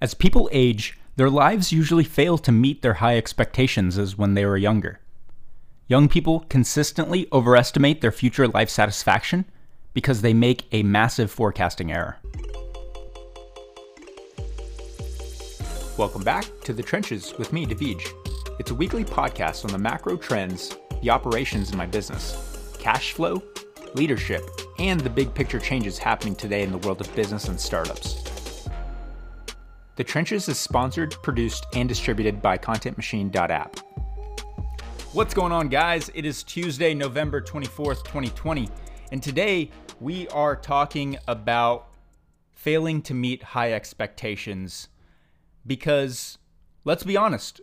As people age, their lives usually fail to meet their high expectations as when they were younger. Young people consistently overestimate their future life satisfaction because they make a massive forecasting error. Welcome back to The Trenches with me, David. It's a weekly podcast on the macro trends, the operations in my business, cash flow, leadership, and the big picture changes happening today in the world of business and startups. The Trenches is sponsored, produced, and distributed by ContentMachine.app. What's going on, guys? It is Tuesday, November 24th, 2020, and today we are talking about failing to meet high expectations because, let's be honest,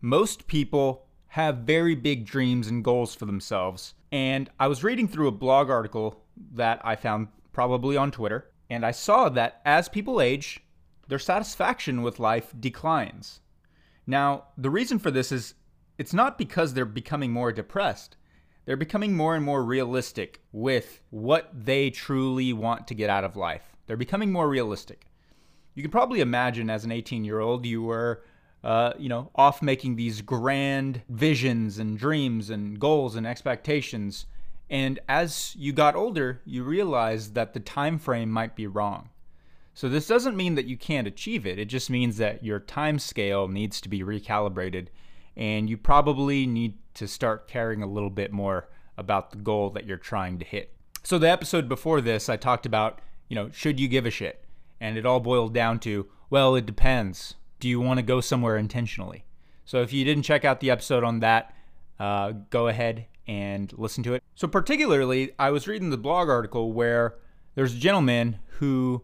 most people have very big dreams and goals for themselves. And I was reading through a blog article that I found probably on Twitter, and I saw that as people age, their satisfaction with life declines. Now, the reason for this is it's not because they're becoming more depressed. They're becoming more and more realistic with what they truly want to get out of life. They're becoming more realistic. You can probably imagine as an 18 year old, you were, uh, you know, off making these grand visions and dreams and goals and expectations. And as you got older, you realized that the time frame might be wrong. So this doesn't mean that you can't achieve it. It just means that your time scale needs to be recalibrated and you probably need to start caring a little bit more about the goal that you're trying to hit. So the episode before this I talked about, you know, should you give a shit? And it all boiled down to, well, it depends. Do you want to go somewhere intentionally? So if you didn't check out the episode on that, uh, go ahead and listen to it. So particularly, I was reading the blog article where there's a gentleman who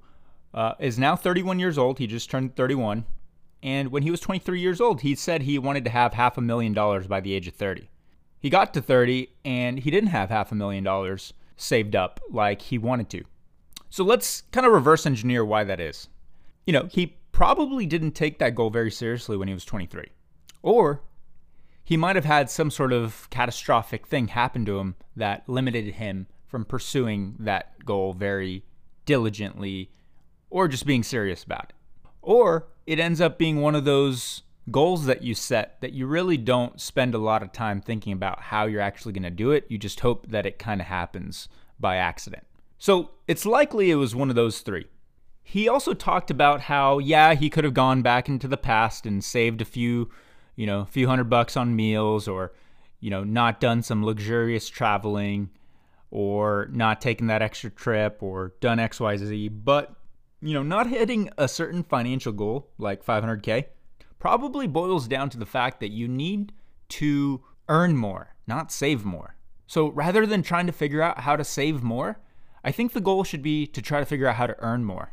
uh, is now 31 years old. He just turned 31. And when he was 23 years old, he said he wanted to have half a million dollars by the age of 30. He got to 30 and he didn't have half a million dollars saved up like he wanted to. So let's kind of reverse engineer why that is. You know, he probably didn't take that goal very seriously when he was 23. Or he might have had some sort of catastrophic thing happen to him that limited him from pursuing that goal very diligently or just being serious about it. Or it ends up being one of those goals that you set that you really don't spend a lot of time thinking about how you're actually going to do it. You just hope that it kind of happens by accident. So it's likely it was one of those three. He also talked about how, yeah, he could have gone back into the past and saved a few, you know, a few hundred bucks on meals or, you know, not done some luxurious traveling or not taken that extra trip or done XYZ. But you know, not hitting a certain financial goal like 500K probably boils down to the fact that you need to earn more, not save more. So rather than trying to figure out how to save more, I think the goal should be to try to figure out how to earn more.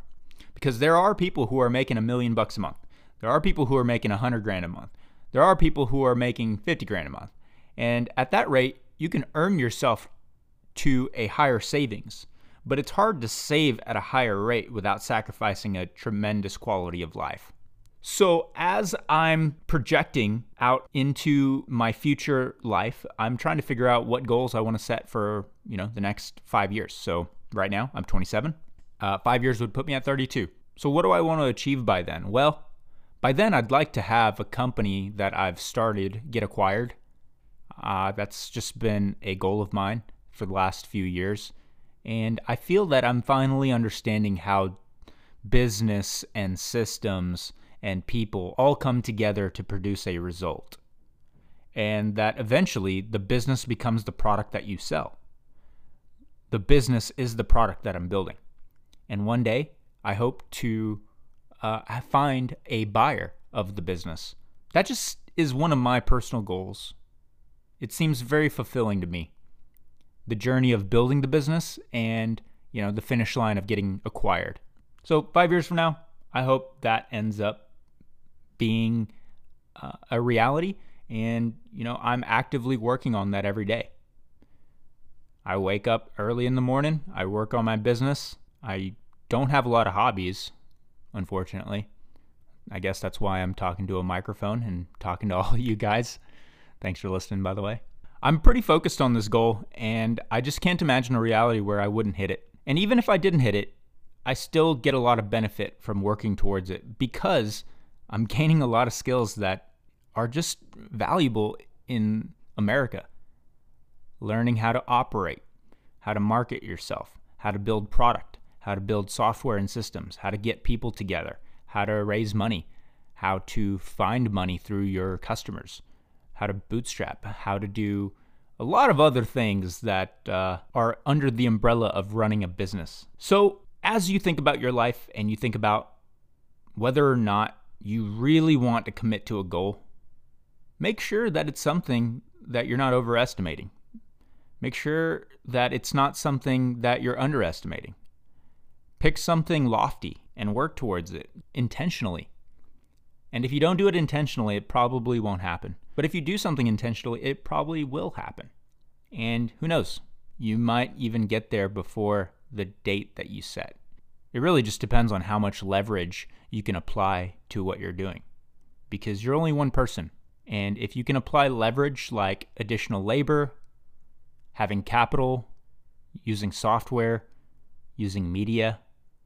Because there are people who are making a million bucks a month. There are people who are making a hundred grand a month. There are people who are making 50 grand a month. And at that rate, you can earn yourself to a higher savings but it's hard to save at a higher rate without sacrificing a tremendous quality of life. So, as I'm projecting out into my future life, I'm trying to figure out what goals I want to set for, you know, the next 5 years. So, right now, I'm 27. Uh, 5 years would put me at 32. So, what do I want to achieve by then? Well, by then I'd like to have a company that I've started get acquired. Uh, that's just been a goal of mine for the last few years. And I feel that I'm finally understanding how business and systems and people all come together to produce a result. And that eventually the business becomes the product that you sell. The business is the product that I'm building. And one day, I hope to uh, find a buyer of the business. That just is one of my personal goals. It seems very fulfilling to me the journey of building the business and you know the finish line of getting acquired. So five years from now, I hope that ends up being uh, a reality, and you know I'm actively working on that every day. I wake up early in the morning. I work on my business. I don't have a lot of hobbies, unfortunately. I guess that's why I'm talking to a microphone and talking to all you guys. Thanks for listening, by the way. I'm pretty focused on this goal, and I just can't imagine a reality where I wouldn't hit it. And even if I didn't hit it, I still get a lot of benefit from working towards it because I'm gaining a lot of skills that are just valuable in America. Learning how to operate, how to market yourself, how to build product, how to build software and systems, how to get people together, how to raise money, how to find money through your customers, how to bootstrap, how to do a lot of other things that uh, are under the umbrella of running a business. So, as you think about your life and you think about whether or not you really want to commit to a goal, make sure that it's something that you're not overestimating. Make sure that it's not something that you're underestimating. Pick something lofty and work towards it intentionally. And if you don't do it intentionally, it probably won't happen. But if you do something intentionally, it probably will happen. And who knows? You might even get there before the date that you set. It really just depends on how much leverage you can apply to what you're doing. Because you're only one person. And if you can apply leverage like additional labor, having capital, using software, using media,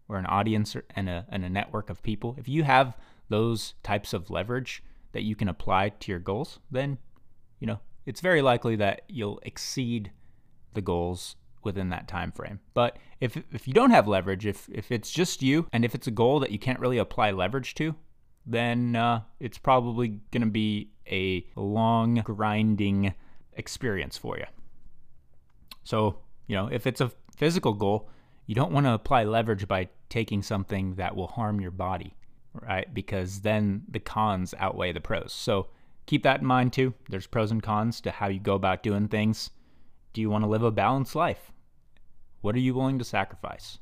or an audience and a, and a network of people, if you have those types of leverage that you can apply to your goals, then, you know, it's very likely that you'll exceed the goals within that time frame. But if if you don't have leverage, if if it's just you, and if it's a goal that you can't really apply leverage to, then uh, it's probably going to be a long, grinding experience for you. So you know, if it's a physical goal, you don't want to apply leverage by taking something that will harm your body, right? Because then the cons outweigh the pros. So keep that in mind too. There's pros and cons to how you go about doing things. Do you want to live a balanced life? What are you willing to sacrifice?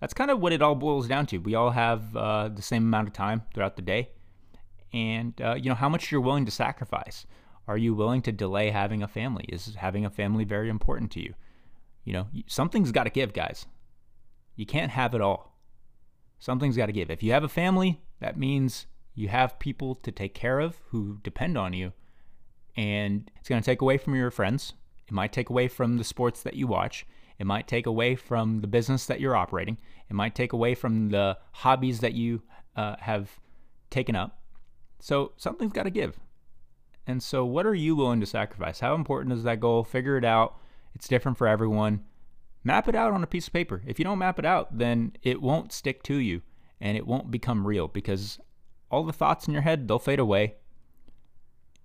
That's kind of what it all boils down to. We all have uh, the same amount of time throughout the day, and uh, you know how much you're willing to sacrifice. Are you willing to delay having a family? Is having a family very important to you? You know, something's got to give, guys. You can't have it all. Something's got to give. If you have a family, that means you have people to take care of who depend on you. And it's going to take away from your friends. It might take away from the sports that you watch. It might take away from the business that you're operating. It might take away from the hobbies that you uh, have taken up. So something's got to give. And so, what are you willing to sacrifice? How important is that goal? Figure it out. It's different for everyone. Map it out on a piece of paper. If you don't map it out, then it won't stick to you and it won't become real because all the thoughts in your head, they'll fade away.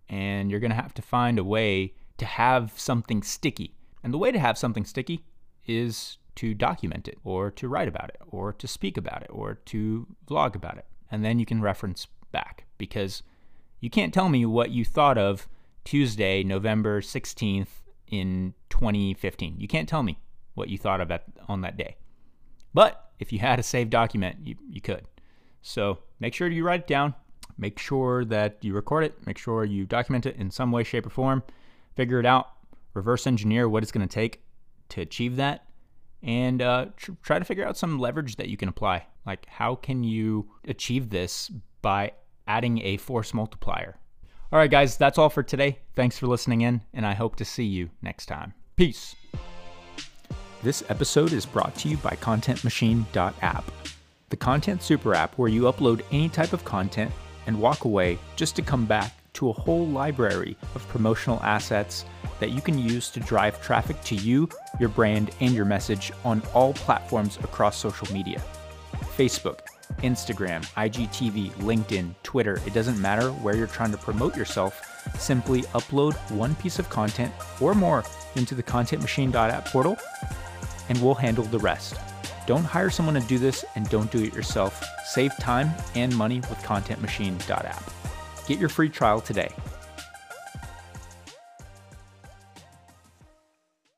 And you're going to have to find a way to have something sticky. And the way to have something sticky is to document it, or to write about it, or to speak about it, or to vlog about it. And then you can reference back because you can't tell me what you thought of Tuesday, November 16th in 2015. You can't tell me what you thought of on that day. But if you had a saved document, you, you could. So make sure you write it down. Make sure that you record it. Make sure you document it in some way, shape, or form. Figure it out. Reverse engineer what it's going to take to achieve that. And uh, tr- try to figure out some leverage that you can apply. Like, how can you achieve this by adding a force multiplier? All right, guys, that's all for today. Thanks for listening in, and I hope to see you next time. Peace. This episode is brought to you by ContentMachine.app the Content Super app where you upload any type of content and walk away just to come back to a whole library of promotional assets that you can use to drive traffic to you, your brand, and your message on all platforms across social media Facebook, Instagram, IGTV, LinkedIn, Twitter. It doesn't matter where you're trying to promote yourself. Simply upload one piece of content or more into the ContentMachine.app portal, and we'll handle the rest. Don't hire someone to do this and don't do it yourself. Save time and money with ContentMachine.app. Get your free trial today